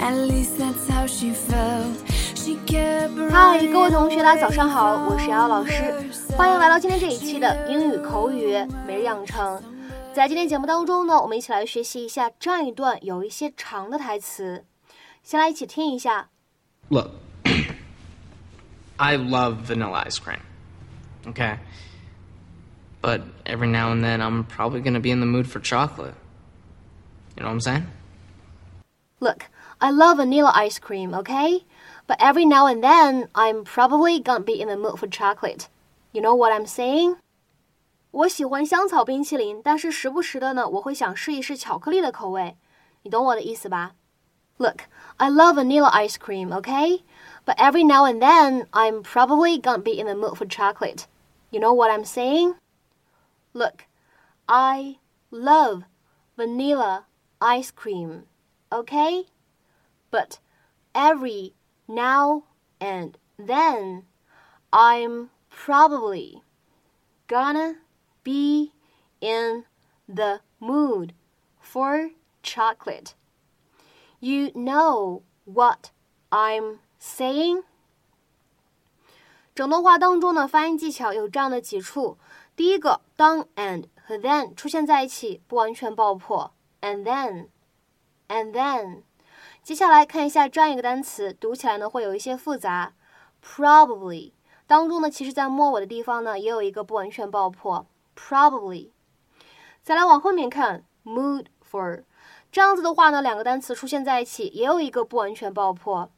Hi，各位同学，大家早上好，我是瑶老师，欢迎来到今天这一期的英语口语每日养成。在今天节目当中呢，我们一起来学习一下这样一段有一些长的台词，先来一起听一下。Look, I love vanilla ice cream, okay? But every now and then I'm probably going to be in the mood for chocolate. You know what I'm saying? Look. I love vanilla ice cream, okay? But every now and then I'm probably gonna be in the mood for chocolate. You know what I'm saying? 我喜欢香草冰淇淋，但是时不时的呢，我会想试一试巧克力的口味。你懂我的意思吧？Look, I love vanilla ice cream, okay? But every now and then I'm probably gonna be in the mood for chocolate. You know what I'm saying? Look, I love vanilla ice cream, okay? But every now and then I'm probably gonna be in the mood for chocolate. You know what I'm saying? 整段话当中呢，发音技巧有这样的几处。第一个，当 and 和 then 出现在一起，不完全爆破。And then，and then。 接下来看一下这样一个单词，读起来呢会有一些复杂。Probably 当中呢，其实在末尾的地方呢也有一个不完全爆破。Probably。再来往后面看，mood for 这样子的话呢，两个单词出现在一起也有一个不完全爆破。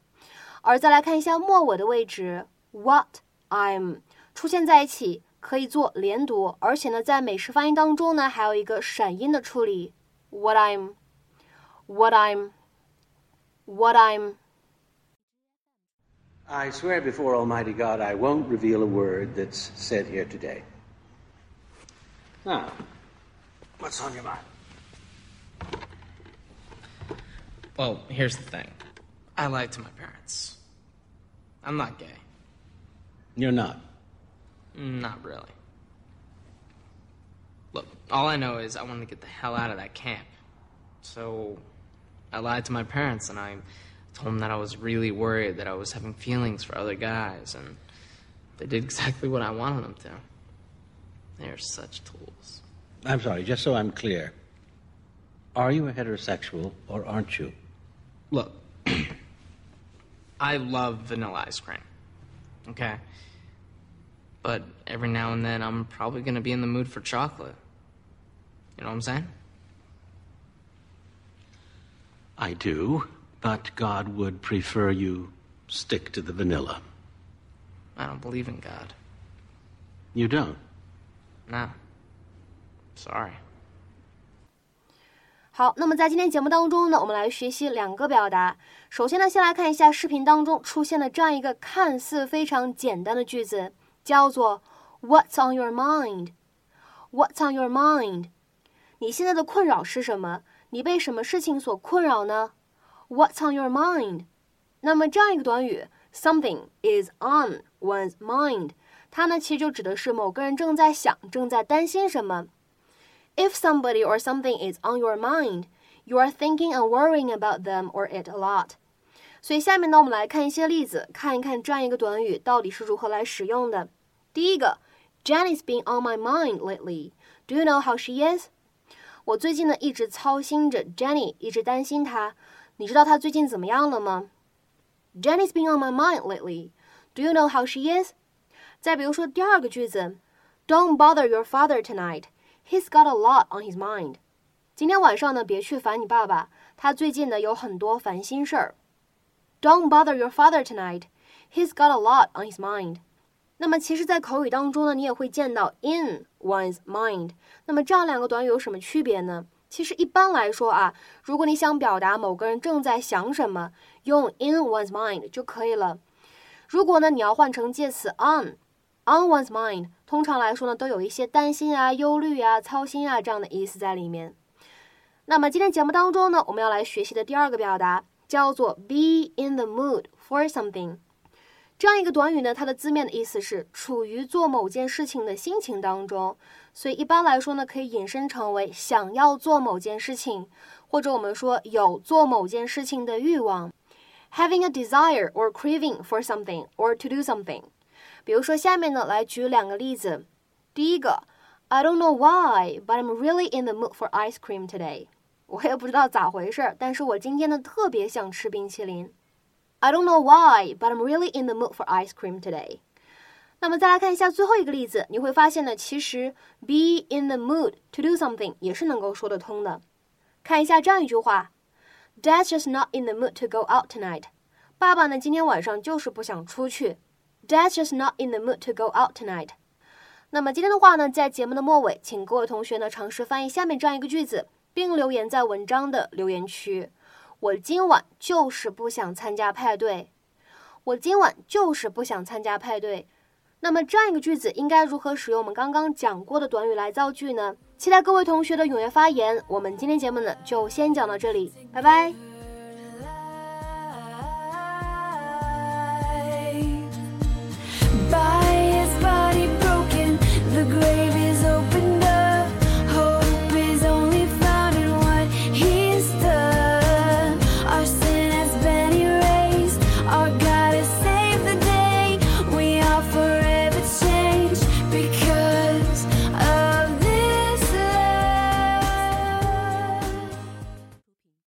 而再来看一下末尾的位置，what I'm 出现在一起可以做连读，而且呢在美式发音当中呢还有一个闪音的处理。What I'm，what I'm。I swear before Almighty God, I won't reveal a word that's said here today. Now, what's on your mind? Well, here's the thing I lied to my parents. I'm not gay. You're not? Not really. Look, all I know is I want to get the hell out of that camp. So I lied to my parents and I told them that I was really worried that I was having feelings for other guys, and they did exactly what I wanted them to. They're such tools. I'm sorry, just so I'm clear. Are you a heterosexual or aren't you? Look, I love vanilla ice cream. Okay? But every now and then I'm probably going to be in the mood for chocolate. You know what I'm saying? I do, but God would prefer you stick to the vanilla. I don't believe in God. You don't? No. Sorry. 好，那么在今天节目当中呢，我们来学习两个表达。首先呢，先来看一下视频当中出现的这样一个看似非常简单的句子，叫做 "What's on your mind?" What's on your mind? 你现在的困扰是什么？你被什么事情所困扰呢？What's on your mind？那么这样一个短语，something is on one's mind，它呢其实就指的是某个人正在想、正在担心什么。If somebody or something is on your mind, you are thinking and worrying about them or it a lot。所以下面呢，我们来看一些例子，看一看这样一个短语到底是如何来使用的。第一个，Jenny's been on my mind lately. Do you know how she is? 我最近呢一直操心着 Jenny，一直担心她。你知道她最近怎么样了吗？Jenny's been on my mind lately. Do you know how she is？再比如说第二个句子，Don't bother your father tonight. He's got a lot on his mind. 今天晚上呢，别去烦你爸爸，他最近呢有很多烦心事儿。Don't bother your father tonight. He's got a lot on his mind. 那么其实，在口语当中呢，你也会见到 in one's mind。那么这样两个短语有什么区别呢？其实一般来说啊，如果你想表达某个人正在想什么，用 in one's mind 就可以了。如果呢，你要换成介词 on on one's mind，通常来说呢，都有一些担心啊、忧虑啊、操心啊这样的意思在里面。那么今天节目当中呢，我们要来学习的第二个表达叫做 be in the mood for something。这样一个短语呢，它的字面的意思是处于做某件事情的心情当中，所以一般来说呢，可以引申成为想要做某件事情，或者我们说有做某件事情的欲望。having a desire or craving for something or to do something。比如说，下面呢来举两个例子。第一个，I don't know why, but I'm really in the mood for ice cream today。我也不知道咋回事，但是我今天呢特别想吃冰淇淋。I don't know why, but I'm really in the mood for ice cream today。那么再来看一下最后一个例子，你会发现呢，其实 be in the mood to do something 也是能够说得通的。看一下这样一句话：Dad's just not in the mood to go out tonight。爸爸呢今天晚上就是不想出去。Dad's just not in the mood to go out tonight。那么今天的话呢，在节目的末尾，请各位同学呢尝试翻译下面这样一个句子，并留言在文章的留言区。 我今晚就是不想参加派对。我今晚就是不想参加派对。那么这样一个句子应该如何使用我们刚刚讲过的短语来造句呢？期待各位同学的踊跃发言。我们今天节目呢就先讲到这里，拜拜。